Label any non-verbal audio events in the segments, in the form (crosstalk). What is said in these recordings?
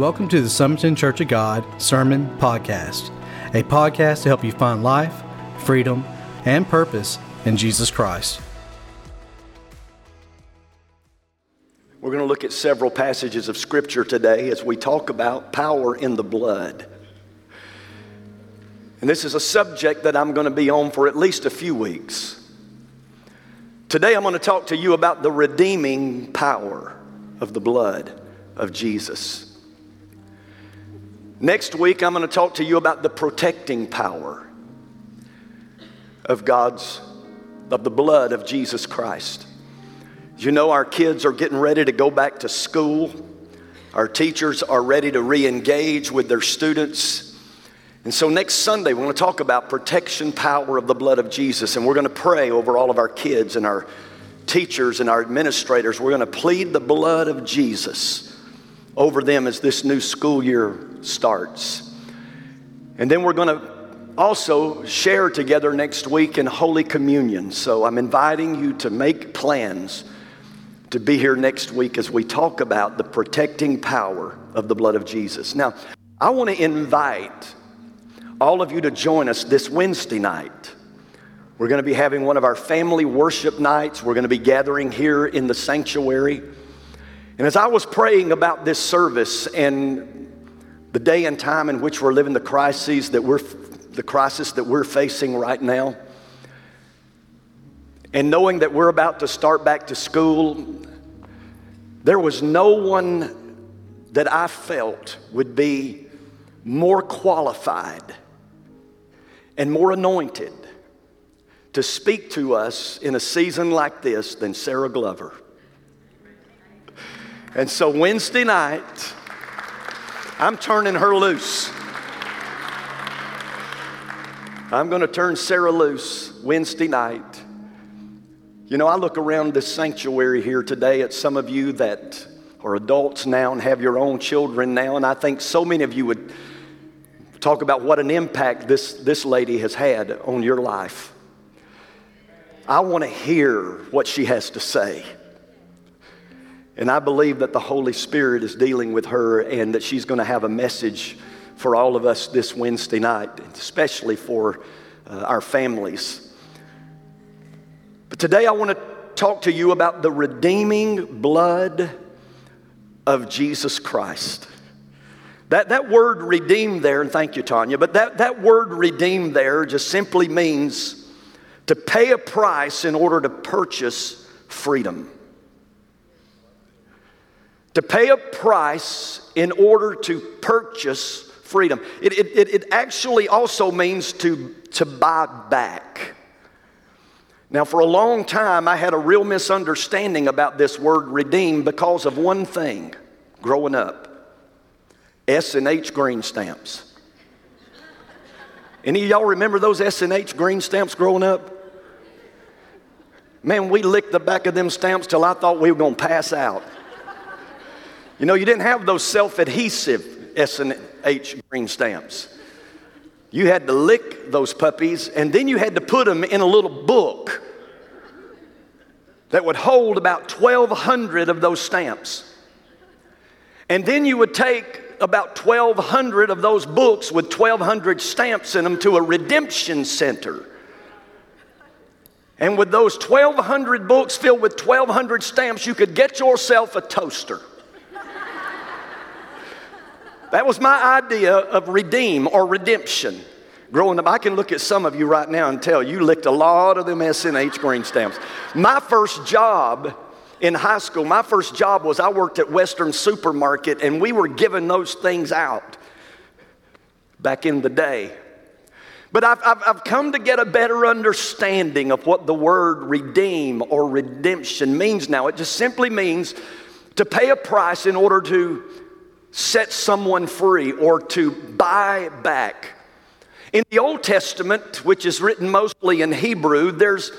Welcome to the Summerton Church of God Sermon Podcast, a podcast to help you find life, freedom, and purpose in Jesus Christ. We're going to look at several passages of Scripture today as we talk about power in the blood. And this is a subject that I'm going to be on for at least a few weeks. Today, I'm going to talk to you about the redeeming power of the blood of Jesus. Next week, I'm going to talk to you about the protecting power of God's, of the blood of Jesus Christ. You know, our kids are getting ready to go back to school. Our teachers are ready to re engage with their students. And so, next Sunday, we're going to talk about protection power of the blood of Jesus. And we're going to pray over all of our kids and our teachers and our administrators. We're going to plead the blood of Jesus over them as this new school year starts. And then we're going to also share together next week in Holy Communion. So I'm inviting you to make plans to be here next week as we talk about the protecting power of the blood of Jesus. Now, I want to invite all of you to join us this Wednesday night. We're going to be having one of our family worship nights. We're going to be gathering here in the sanctuary. And as I was praying about this service and the day and time in which we're living, the crises that we're, the crisis that we're facing right now, and knowing that we're about to start back to school, there was no one that I felt would be more qualified and more anointed to speak to us in a season like this than Sarah Glover. And so Wednesday night, I'm turning her loose. I'm going to turn Sarah loose Wednesday night. You know, I look around this sanctuary here today at some of you that are adults now and have your own children now, and I think so many of you would talk about what an impact this, this lady has had on your life. I want to hear what she has to say. And I believe that the Holy Spirit is dealing with her and that she's going to have a message for all of us this Wednesday night, especially for uh, our families. But today I want to talk to you about the redeeming blood of Jesus Christ. That, that word redeemed there, and thank you, Tanya, but that, that word redeemed there just simply means to pay a price in order to purchase freedom to pay a price in order to purchase freedom. It, it, it actually also means to, to buy back. Now, for a long time, I had a real misunderstanding about this word redeem because of one thing growing up S and H green stamps. Any of y'all remember those S and H green stamps growing up? Man, we licked the back of them stamps till I thought we were going to pass out. You know, you didn't have those self adhesive S&H green stamps. You had to lick those puppies, and then you had to put them in a little book that would hold about 1,200 of those stamps. And then you would take about 1,200 of those books with 1,200 stamps in them to a redemption center. And with those 1,200 books filled with 1,200 stamps, you could get yourself a toaster. That was my idea of redeem or redemption. Growing up, I can look at some of you right now and tell you licked a lot of them S&H green stamps. My first job in high school, my first job was I worked at Western Supermarket and we were giving those things out back in the day. But I've, I've, I've, come to get a better understanding of what the word redeem or redemption means now. It just simply means to pay a price in order to set someone free or to buy back. In the Old Testament, which is written mostly in Hebrew, there's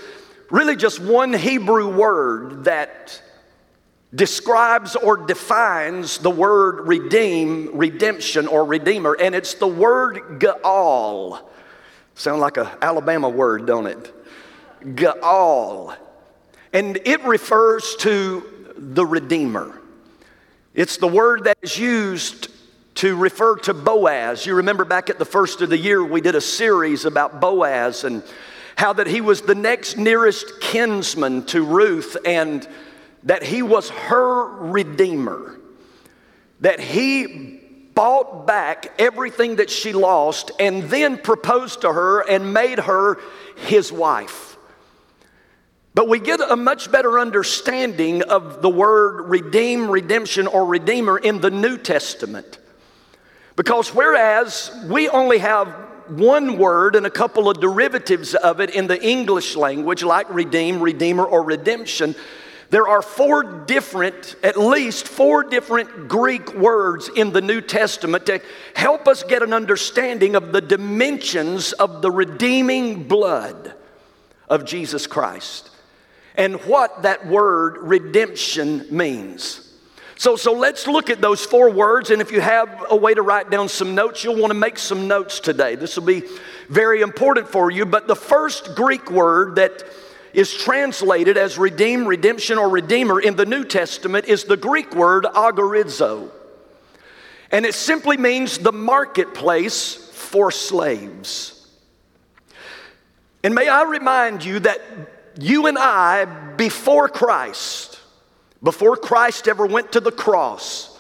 really just one Hebrew word that describes or defines the word redeem, redemption, or redeemer, and it's the word Gaal. Sound like an Alabama word, don't it? Gaal. And it refers to the Redeemer. It's the word that is used to refer to Boaz. You remember back at the first of the year, we did a series about Boaz and how that he was the next nearest kinsman to Ruth and that he was her redeemer. That he bought back everything that she lost and then proposed to her and made her his wife. But we get a much better understanding of the word redeem, redemption, or redeemer in the New Testament. Because whereas we only have one word and a couple of derivatives of it in the English language, like redeem, redeemer, or redemption, there are four different, at least four different Greek words in the New Testament to help us get an understanding of the dimensions of the redeeming blood of Jesus Christ and what that word redemption means. So, so let's look at those four words. And if you have a way to write down some notes, you'll want to make some notes today. This will be very important for you. But the first Greek word that is translated as redeem, redemption, or redeemer in the New Testament is the Greek word agorizo. And it simply means the marketplace for slaves. And may I remind you that you and I, before Christ, before Christ ever went to the cross,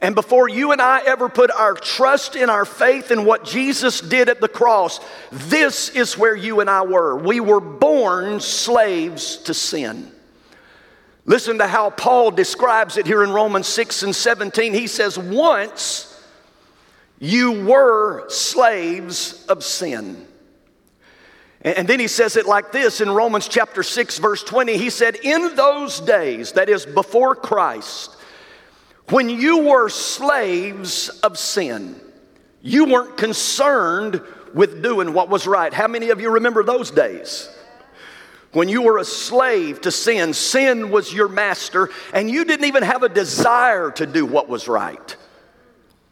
and before you and I ever put our trust in our faith in what Jesus did at the cross, this is where you and I were. We were born slaves to sin. Listen to how Paul describes it here in Romans 6 and 17. He says, Once you were slaves of sin. And then he says it like this in Romans chapter 6, verse 20. He said, In those days, that is before Christ, when you were slaves of sin, you weren't concerned with doing what was right. How many of you remember those days? When you were a slave to sin, sin was your master, and you didn't even have a desire to do what was right.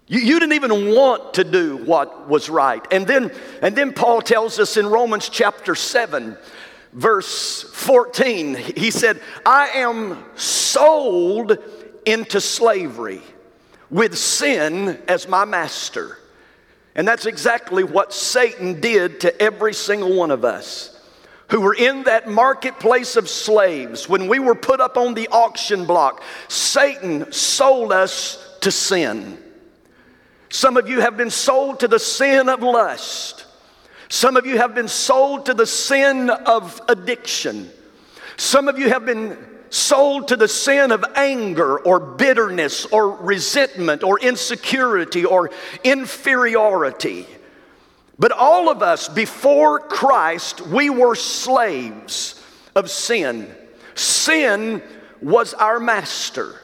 You, you, didn't even want to do what was right. And then, and then Paul tells us in Romans chapter 7, verse 14, he said, I am sold into slavery with sin as my master. And that's exactly what Satan did to every single one of us who were in that marketplace of slaves. When we were put up on the auction block, Satan sold us to sin. Some of you have been sold to the sin of lust. Some of you have been sold to the sin of addiction. Some of you have been sold to the sin of anger or bitterness or resentment or insecurity or inferiority. But all of us, before Christ, we were slaves of sin. Sin was our master.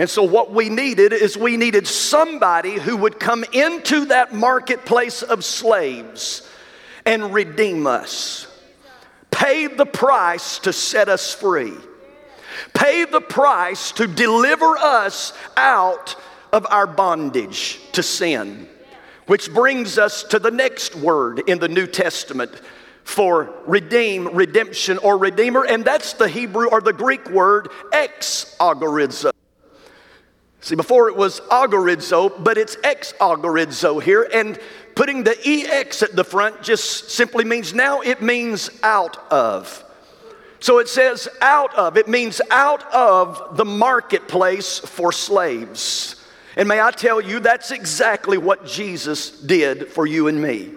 And so, what we needed is we needed somebody who would come into that marketplace of slaves and redeem us, pay the price to set us free, pay the price to deliver us out of our bondage to sin. Which brings us to the next word in the New Testament for redeem, redemption, or redeemer, and that's the Hebrew or the Greek word exagorizo. See, before it was agorizo, but it's ex exagorizo here, and putting the ex at the front just simply means now it means out of. So it says out of, it means out of the marketplace for slaves. And may I tell you, that's exactly what Jesus did for you and me.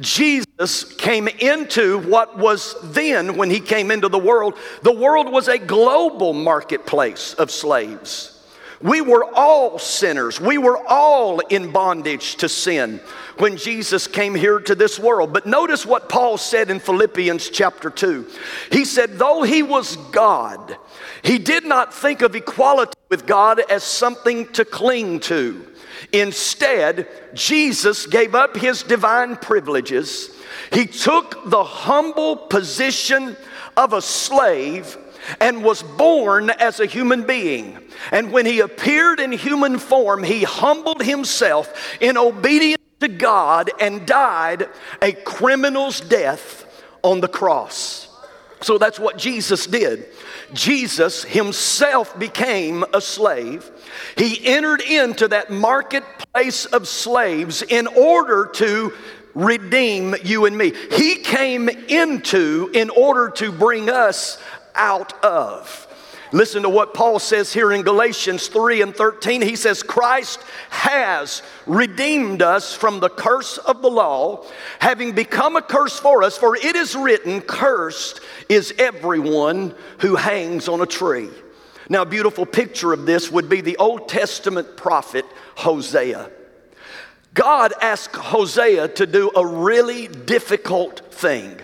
Jesus came into what was then, when he came into the world, the world was a global marketplace of slaves. We were all sinners. We were all in bondage to sin when Jesus came here to this world. But notice what Paul said in Philippians chapter 2. He said, Though he was God, he did not think of equality with God as something to cling to. Instead, Jesus gave up his divine privileges. He took the humble position of a slave and was born as a human being. And when he appeared in human form, he humbled himself in obedience to God and died a criminal's death on the cross. So that's what Jesus did. Jesus himself became a slave. He entered into that marketplace of slaves in order to redeem you and me. He came into in order to bring us out of. Listen to what Paul says here in Galatians 3 and 13. He says, Christ has redeemed us from the curse of the law, having become a curse for us, for it is written, Cursed is everyone who hangs on a tree. Now, a beautiful picture of this would be the Old Testament prophet Hosea. God asked Hosea to do a really difficult thing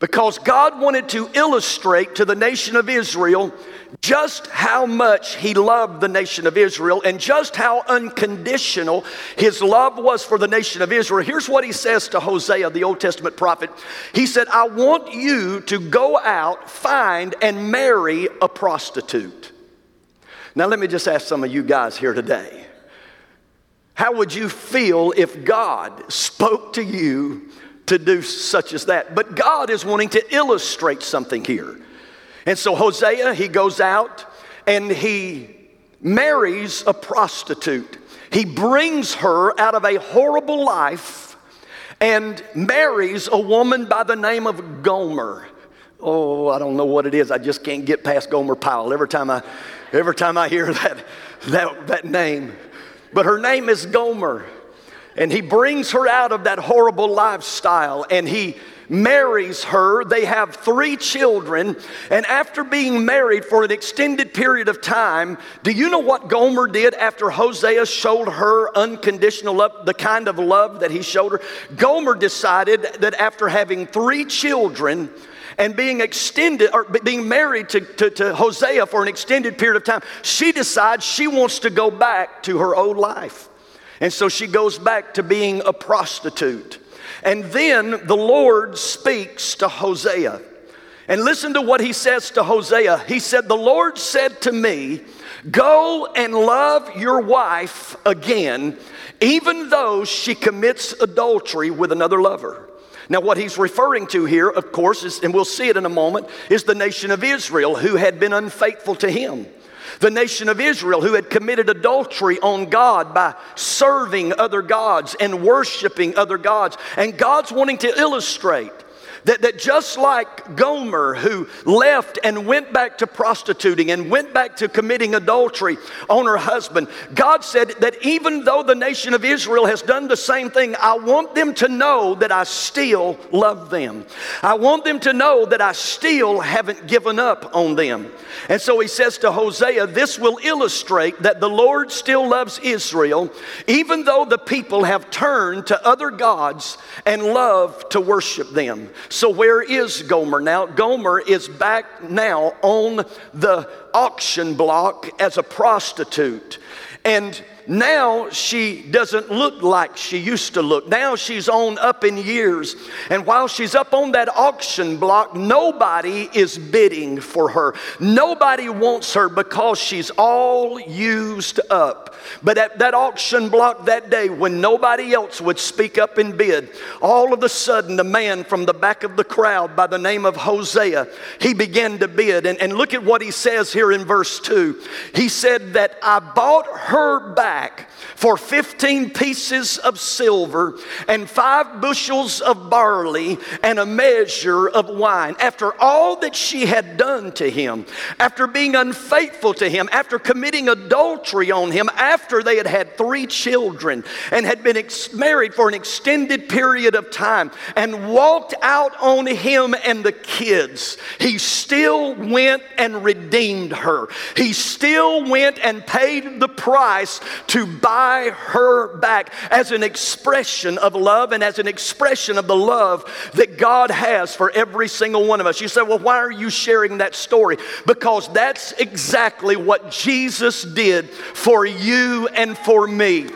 because God wanted to illustrate to the nation of Israel just how much He loved the nation of Israel and just how unconditional His love was for the nation of Israel. Here's what He says to Hosea, the Old Testament prophet He said, I want you to go out, find, and marry a prostitute. Now, let me just ask some of you guys here today. How would you feel if God spoke to you to do such as that. But God is wanting to illustrate something here. And so Hosea, he goes out and he marries a prostitute. He brings her out of a horrible life and marries a woman by the name of Gomer. Oh, I don't know what it is. I just can't get past Gomer Pyle every time I, every time I hear (laughs) that, that, that name. But her name is Gomer. And he brings her out of that horrible lifestyle and he marries her. They have three children. And after being married for an extended period of time, do you know what Gomer did after Hosea showed her unconditional love, the kind of love that he showed her? Gomer decided that after having three children, and being extended or being married to, to, to, Hosea for an extended period of time, she decides she wants to go back to her old life. And so she goes back to being a prostitute. And then the Lord speaks to Hosea. And listen to what he says to Hosea. He said, The Lord said to me, Go and love your wife again, even though she commits adultery with another lover. Now, what he's referring to here, of course, is, and we'll see it in a moment, is the nation of Israel who had been unfaithful to him. The nation of Israel, who had committed adultery on God by serving other gods and worshiping other gods. And God's wanting to illustrate that, that just like Gomer, who left and went back to prostituting and went back to committing adultery on her husband, God said that even though the nation of Israel has done the same thing, I want them to know that I still love them. I want them to know that I still haven't given up on them. And so he says to Hosea, This will illustrate that the Lord still loves Israel, even though the people have turned to other gods and love to worship them. So, where is Gomer now? Gomer is back now on the auction block as a prostitute. And now she doesn't look like she used to look. Now she's on up in years. And while she's up on that auction block, nobody is bidding for her. Nobody wants her because she's all used up. But at that auction block that day, when nobody else would speak up and bid, all of a sudden the man from the back of the crowd by the name of Hosea, he began to bid. And, and look at what he says here in verse 2. He said that I bought her back for 15 pieces of silver and five bushels of barley and a measure of wine. After all that she had done to him, after being unfaithful to him, after committing adultery on him, after they had had three children and had been ex- married for an extended period of time and walked out on him and the kids, he still went and redeemed her. He still went and paid the price to buy her back as an expression of love and as an expression of the love that God has for every single one of us. You say, well, why are you sharing that story? Because that's exactly what Jesus did for you and for me.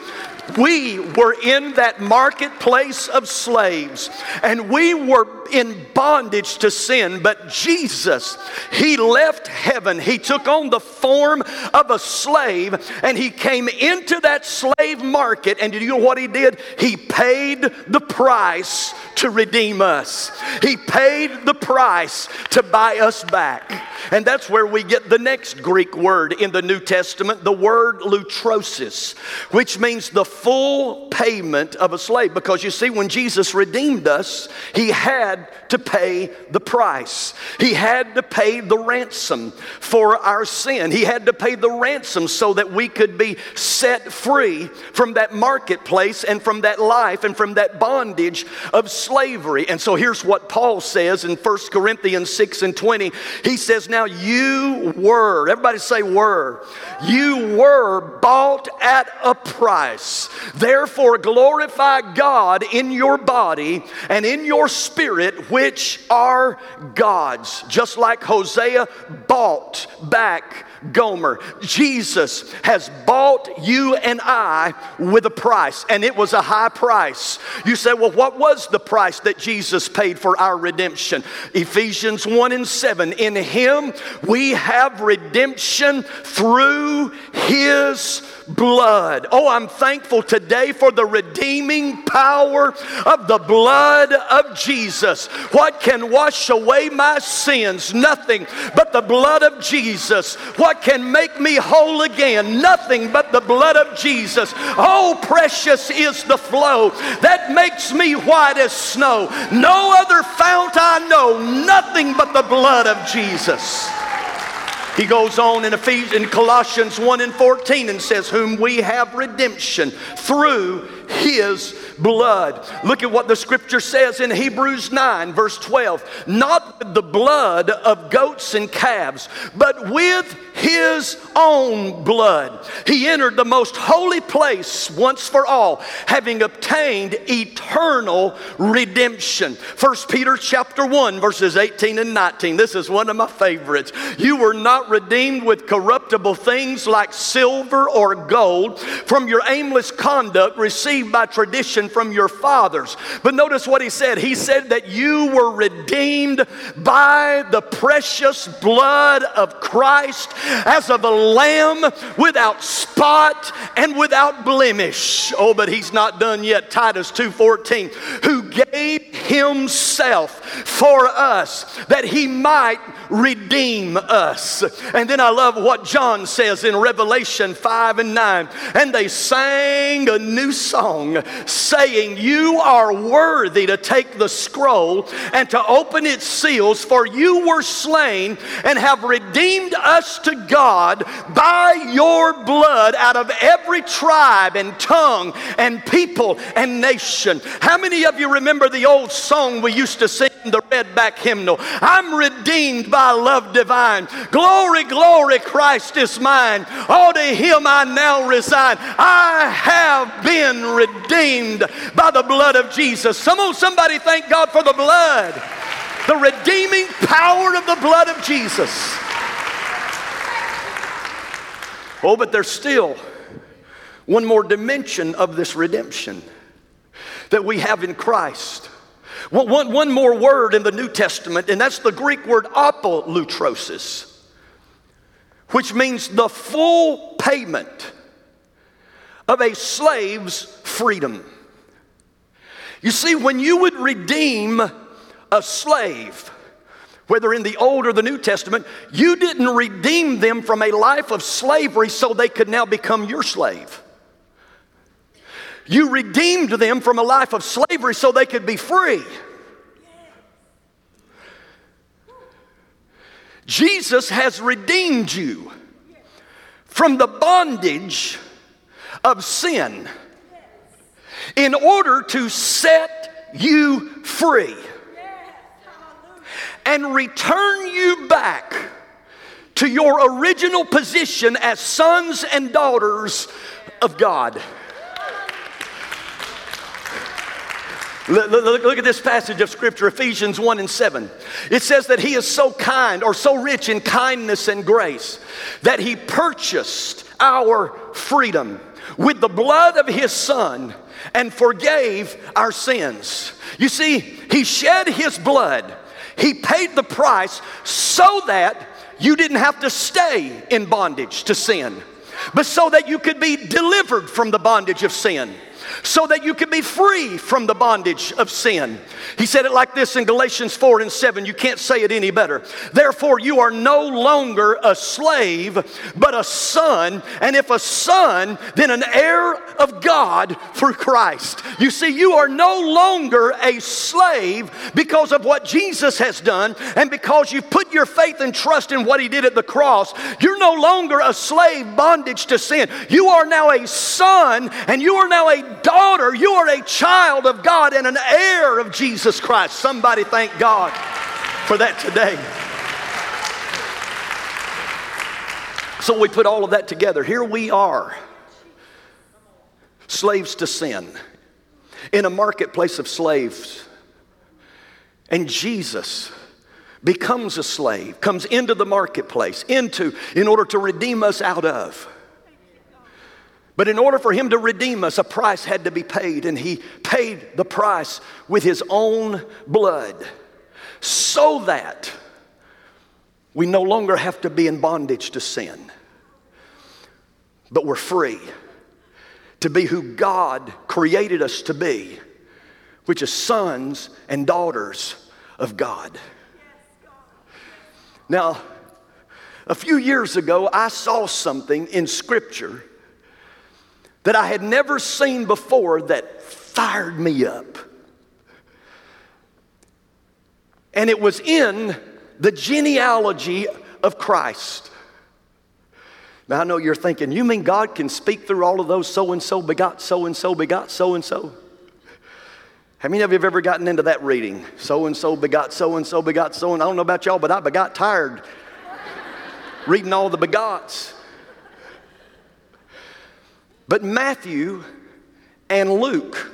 We were in that marketplace of slaves and we were in bondage to sin, but Jesus, He left heaven. He took on the form of a slave and He came into that slave market. And did you know what He did? He paid the price to redeem us. He paid the price to buy us back. And that's where we get the next Greek word in the New Testament, the word lutrosis, which means the full payment of a slave. Because you see, when Jesus redeemed us, he had to pay the price. He had to pay the ransom for our sin. He had to pay the ransom so that we could be set free from that marketplace and from that life and from that bondage of slavery. And so here's what Paul says in 1 Corinthians 6 and 20. He says, Now you were, everybody say were, you were bought at a price. Therefore, glorify God in your body and in your spirit, which are God's. Just like Hosea bought back Gomer. Jesus has bought you and I with a price, and it was a high price. You say, well, what was the price that Jesus paid for our redemption? Ephesians 1 and 7. In Him we have redemption through His blood. Oh, I'm thankful today for the redeeming power of the blood of Jesus. What can wash away my sins? Nothing but the blood of Jesus. What can make me whole again? Nothing but the blood of Jesus. Oh, precious is the flow that makes me white as snow. No other fount I know, nothing but the blood of Jesus. He goes on in Ephesians, in Colossians 1 and 14 and says, Whom we have redemption through his blood. Look at what the scripture says in Hebrews 9, verse 12. Not with the blood of goats and calves, but with his own blood. He entered the most holy place once for all, having obtained eternal redemption. First Peter chapter 1, verses 18 and 19. This is one of my favorites. You were not redeemed with corruptible things like silver or gold from your aimless conduct received by tradition from your fathers. But notice what he said. He said that you were redeemed by the precious blood of Christ as of a lamb without spot and without blemish. Oh, but he's not done yet. Titus 2:14, who gave himself for us that he might redeem us. And then I love what John says in Revelation 5 and 9. And they sang a new song saying, You are worthy to take the scroll and to open its seals, for you were slain and have redeemed us to God by your blood out of every tribe and tongue and people and nation. How many of you remember the old song we used to sing, in the redback hymnal? I'm redeemed by love divine. Glory, glory, Christ is mine. All to him I now resign. I have been redeemed by the blood of Jesus. Come on, somebody thank God for the blood. The redeeming power of the blood of Jesus. Oh, but there's still one more dimension of this redemption that we have in Christ. One, one, one more word in the New Testament, and that's the Greek word apolutrosis, which means the full payment of a slave's freedom. You see, when you would redeem a slave, whether in the Old or the New Testament, you didn't redeem them from a life of slavery so they could now become your slave. You redeemed them from a life of slavery so they could be free. Jesus has redeemed you from the bondage of sin in order to set you free and return you back to your original position as sons and daughters of God. Look, look, look, at this passage of Scripture, Ephesians 1 and 7. It says that He is so kind or so rich in kindness and grace that He purchased our freedom with the blood of His Son and forgave our sins. You see, He shed His blood, He paid the price so that you didn't have to stay in bondage to sin, but so that you could be delivered from the bondage of sin so that you can be free from the bondage of sin. He said it like this in Galatians 4 and 7. You can't say it any better. Therefore, you are no longer a slave, but a son. And if a son, then an heir of God through Christ. You see, you are no longer a slave because of what Jesus has done and because you've put your faith and trust in what he did at the cross. You're no longer a slave bondage to sin. You are now a son and you are now a daughter. You are a child of God and an heir of Jesus Christ. Somebody thank God for that today. So we put all of that together. Here we are, slaves to sin, in a marketplace of slaves. And Jesus becomes a slave, comes into the marketplace, into, in order to redeem us out of. But in order for him to redeem us, a price had to be paid, and he paid the price with his own blood so that we no longer have to be in bondage to sin, but we're free to be who God created us to be, which is sons and daughters of God. Now, a few years ago, I saw something in Scripture that I had never seen before that fired me up. And it was in the genealogy of Christ. Now, I know you're thinking, you mean God can speak through all of those so and so begot, so and so begot, so and so? How many of you have ever gotten into that reading? So and so begot, so and so begot, so and I don't know about y'all, but I begot tired reading all the begots. But Matthew and Luke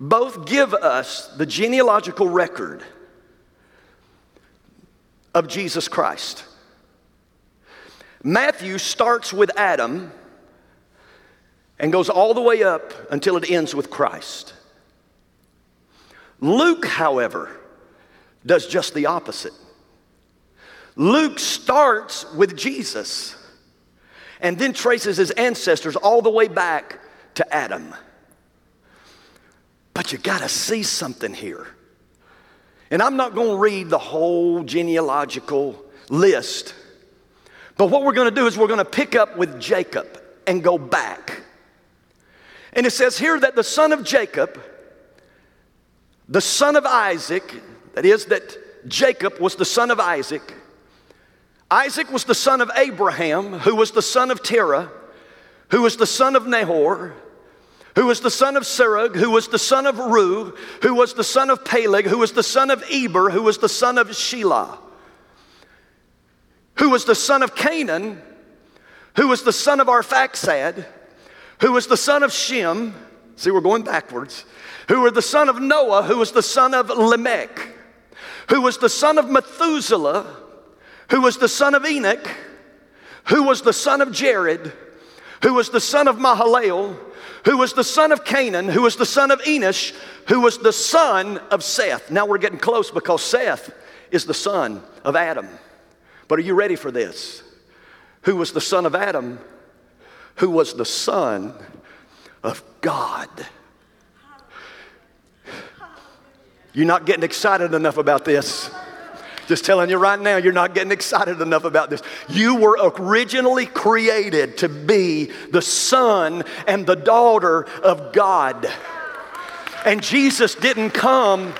both give us the genealogical record of Jesus Christ. Matthew starts with Adam and goes all the way up until it ends with Christ. Luke, however, does just the opposite. Luke starts with Jesus and then traces his ancestors all the way back to Adam. But you got to see something here. And I'm not going to read the whole genealogical list. But what we're going to do is we're going to pick up with Jacob and go back. And it says here that the son of Jacob, the son of Isaac, that is, that Jacob was the son of Isaac, Isaac was the son of Abraham, who was the son of Terah, who was the son of Nahor, who was the son of Serug, who was the son of Reu, who was the son of Peleg, who was the son of Eber, who was the son of Shelah, who was the son of Cainan, who was the son of Arphaxad, who was the son of Shem. See, we're going backwards. Who was the son of Noah, who was the son of Lamech, who was the son of Methuselah, who was the son of Enoch, who was the son of Jared, who was the son of Mahalalel, who was the son of Cainan, who was the son of Enosh, who was the son of Seth. Now we're getting close because Seth is the son of Adam. But are you ready for this? Who was the son of Adam? Who was the son of God? You're not getting excited enough about this. Just telling you right now, you're not getting excited enough about this. You were originally created to be the son and the daughter of God. And Jesus didn't come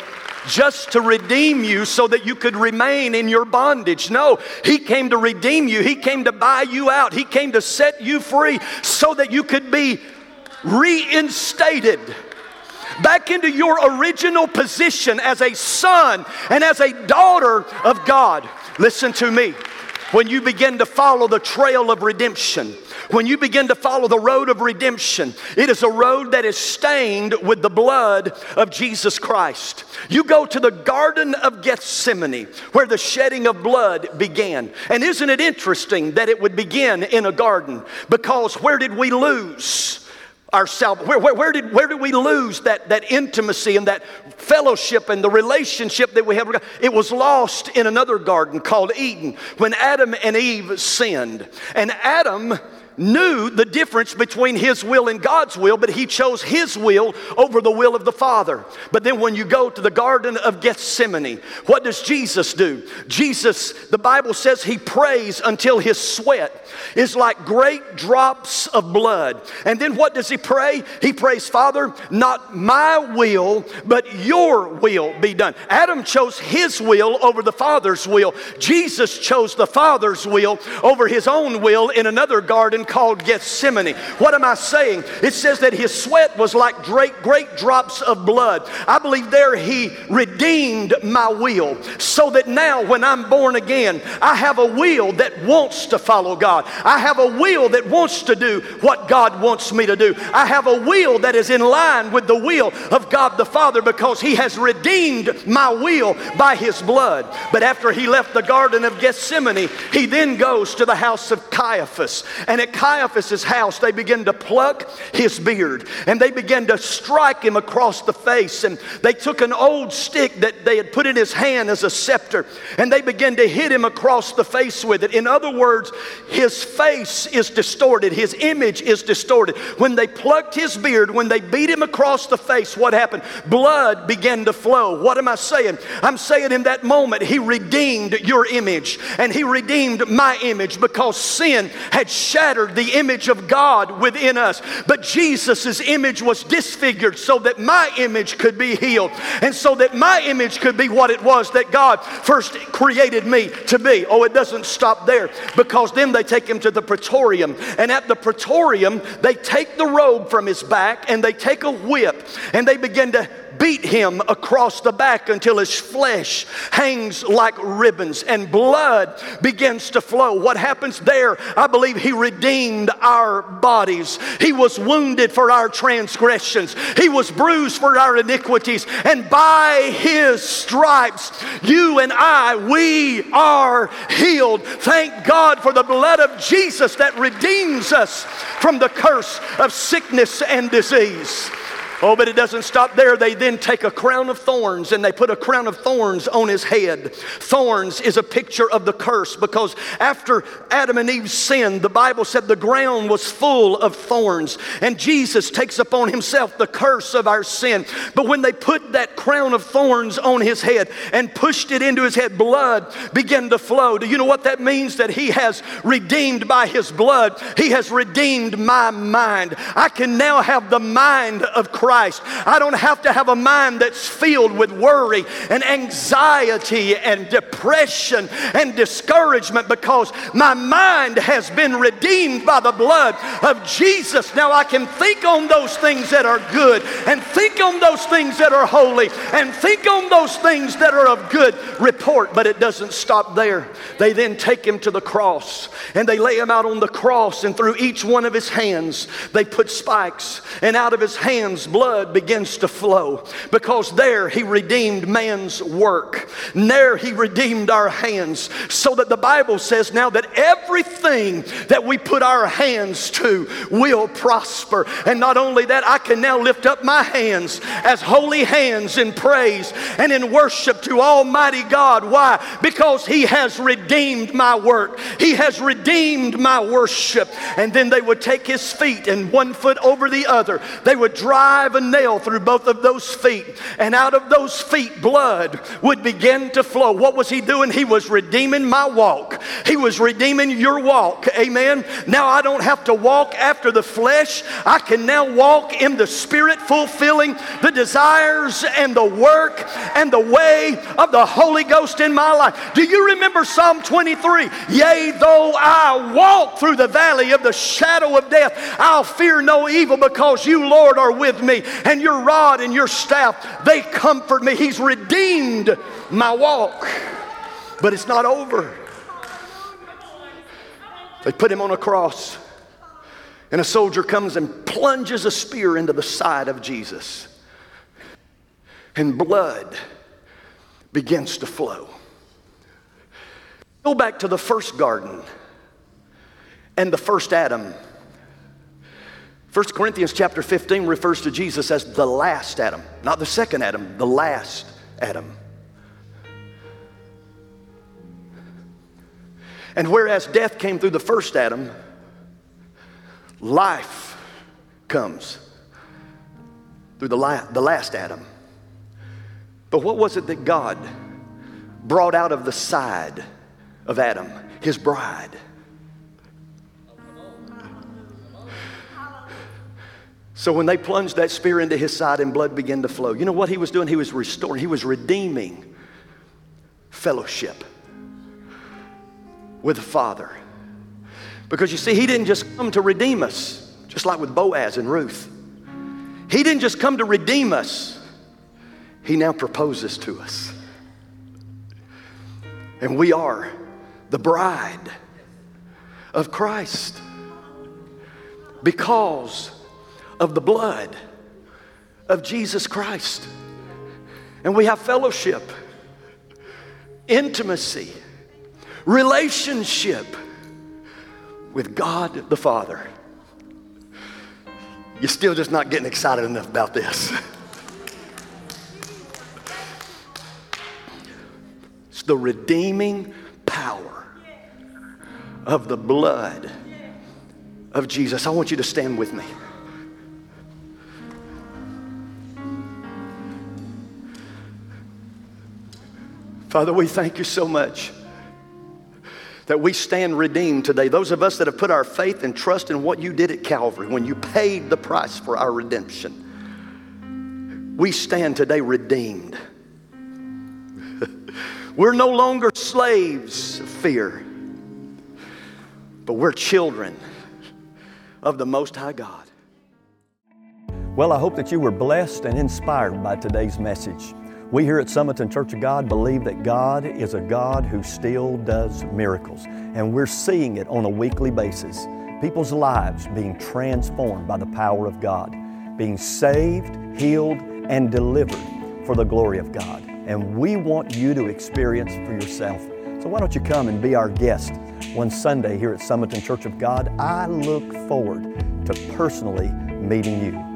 just to redeem you so that you could remain in your bondage. No, He came to redeem you. He came to buy you out. He came to set you free so that you could be reinstated back into your original position as a son and as a daughter of God. Listen to me. When you begin to follow the trail of redemption, when you begin to follow the road of redemption, it is a road that is stained with the blood of Jesus Christ. You go to the Garden of Gethsemane where the shedding of blood began. And isn't it interesting that it would begin in a garden? Because where did we lose? Ourselves. Where, where, where, did, where did we lose that, that intimacy and that fellowship and the relationship that we have it was lost in another garden called eden when adam and eve sinned. And adam knew the difference between his will and God's will, but he chose his will over the will of the Father. But then when you go to the Garden of Gethsemane, what does Jesus do? Jesus, the Bible says he prays until his sweat is like great drops of blood. And then what does he pray? He prays, Father, not my will, but your will be done. Adam chose his will over the Father's will. Jesus chose the Father's will over his own will in another garden called Gethsemane. What am I saying? It says that his sweat was like great, great drops of blood. I believe there he redeemed my will so that now when I'm born again, I have a will that wants to follow God. I have a will that wants to do what God wants me to do. I have a will that is in line with the will of God the Father because He has redeemed my will by His blood. But after He left the Garden of Gethsemane, He then goes to the house of Caiaphas. And at Caiaphas's house, they begin to pluck his beard and they began to strike him across the face. And they took an old stick that they had put in his hand as a scepter and they began to hit him across the face with it. In other words, his face is distorted, his image is distorted. When they plucked his beard, when they beat him across the face, what happened? Blood began to flow. What am I saying? I'm saying in that moment, he redeemed your image and he redeemed my image because sin had shattered the image of God within us. But Jesus' image was disfigured so that my image could be healed and so that my image could be what it was that God first created me to be. Oh, it doesn't stop there because then they take him to the praetorium. And at the praetorium, they take the robe from his back and they take a whip and they begin to beat him across the back until his flesh hangs like ribbons and blood begins to flow. What happens there? I believe he redeemed our bodies. He was wounded for our transgressions, he was bruised for our iniquities, and by his stripes, you and I, we are healed. Thank God for the blood of Jesus that redeems us from the curse of sickness and disease. Oh, but it doesn't stop there. They then take a crown of thorns and they put a crown of thorns on his head. Thorns is a picture of the curse because after Adam and Eve sinned, the Bible said the ground was full of thorns. And Jesus takes upon himself the curse of our sin. But when they put that crown of thorns on his head and pushed it into his head, blood began to flow. Do you know what that means? That he has redeemed by his blood, he has redeemed my mind. I can now have the mind of Christ. Christ. I don't have to have a mind that's filled with worry and anxiety and depression and discouragement because my mind has been redeemed by the blood of Jesus. Now I can think on those things that are good and think on those things that are holy and think on those things that are of good report, but it doesn't stop there. They then take him to the cross and they lay him out on the cross, and through each one of his hands, they put spikes, and out of his hands, blood begins to flow because there he redeemed man's work. There he redeemed our hands. So that the Bible says now that everything that we put our hands to will prosper. And not only that, I can now lift up my hands as holy hands in praise and in worship to Almighty God. Why? Because he has redeemed my work, he has redeemed my worship. And then they would take his feet and one foot over the other, they would drive drive a nail through both of those feet, and out of those feet, blood would begin to flow. What was he doing? He was redeeming my walk. He was redeeming your walk. Amen. Now I don't have to walk after the flesh. I can now walk in the spirit, fulfilling the desires and the work and the way of the Holy Ghost in my life. Do you remember Psalm 23? Yea, though I walk through the valley of the shadow of death, I'll fear no evil because you, Lord, are with me and your rod and your staff, they comfort me. He's redeemed my walk. But it's not over. They put him on a cross, and a soldier comes and plunges a spear into the side of Jesus, and blood begins to flow. Go back to the first garden and the first Adam 1 Corinthians chapter 15 refers to Jesus as the last Adam, not the second Adam, the last Adam. And whereas death came through the first Adam, Life comes through the, la- the last Adam. But what was it that God brought out of the side of Adam? His bride. So when they plunged that spear into his side and blood began to flow, you know what he was doing? He was restoring, he was redeeming fellowship with the Father. Because you see, he didn't just come to redeem us, just like with Boaz and Ruth. He didn't just come to redeem us, he now proposes to us. And we are the bride of Christ because of the blood of Jesus Christ. And we have fellowship, intimacy, relationship with God the Father. You're still just not getting excited enough about this. it's the redeeming power of the blood of Jesus. I want you to stand with me. Father, we thank you so much that we stand redeemed today. Those of us that have put our faith and trust in what you did at Calvary when you paid the price for our redemption, we stand today redeemed. (laughs) we're no longer slaves of fear, but we're children of the Most High God. Well, I hope that you were blessed and inspired by today's message. We here at Summerton Church of God believe that God is a God who still does miracles, and we're seeing it on a weekly basis. People's lives being transformed by the power of God, being saved, healed, and delivered for the glory of God. And we want you to experience for yourself. So why don't you come and be our guest one Sunday here at Summerton Church of God? I look forward to personally meeting you.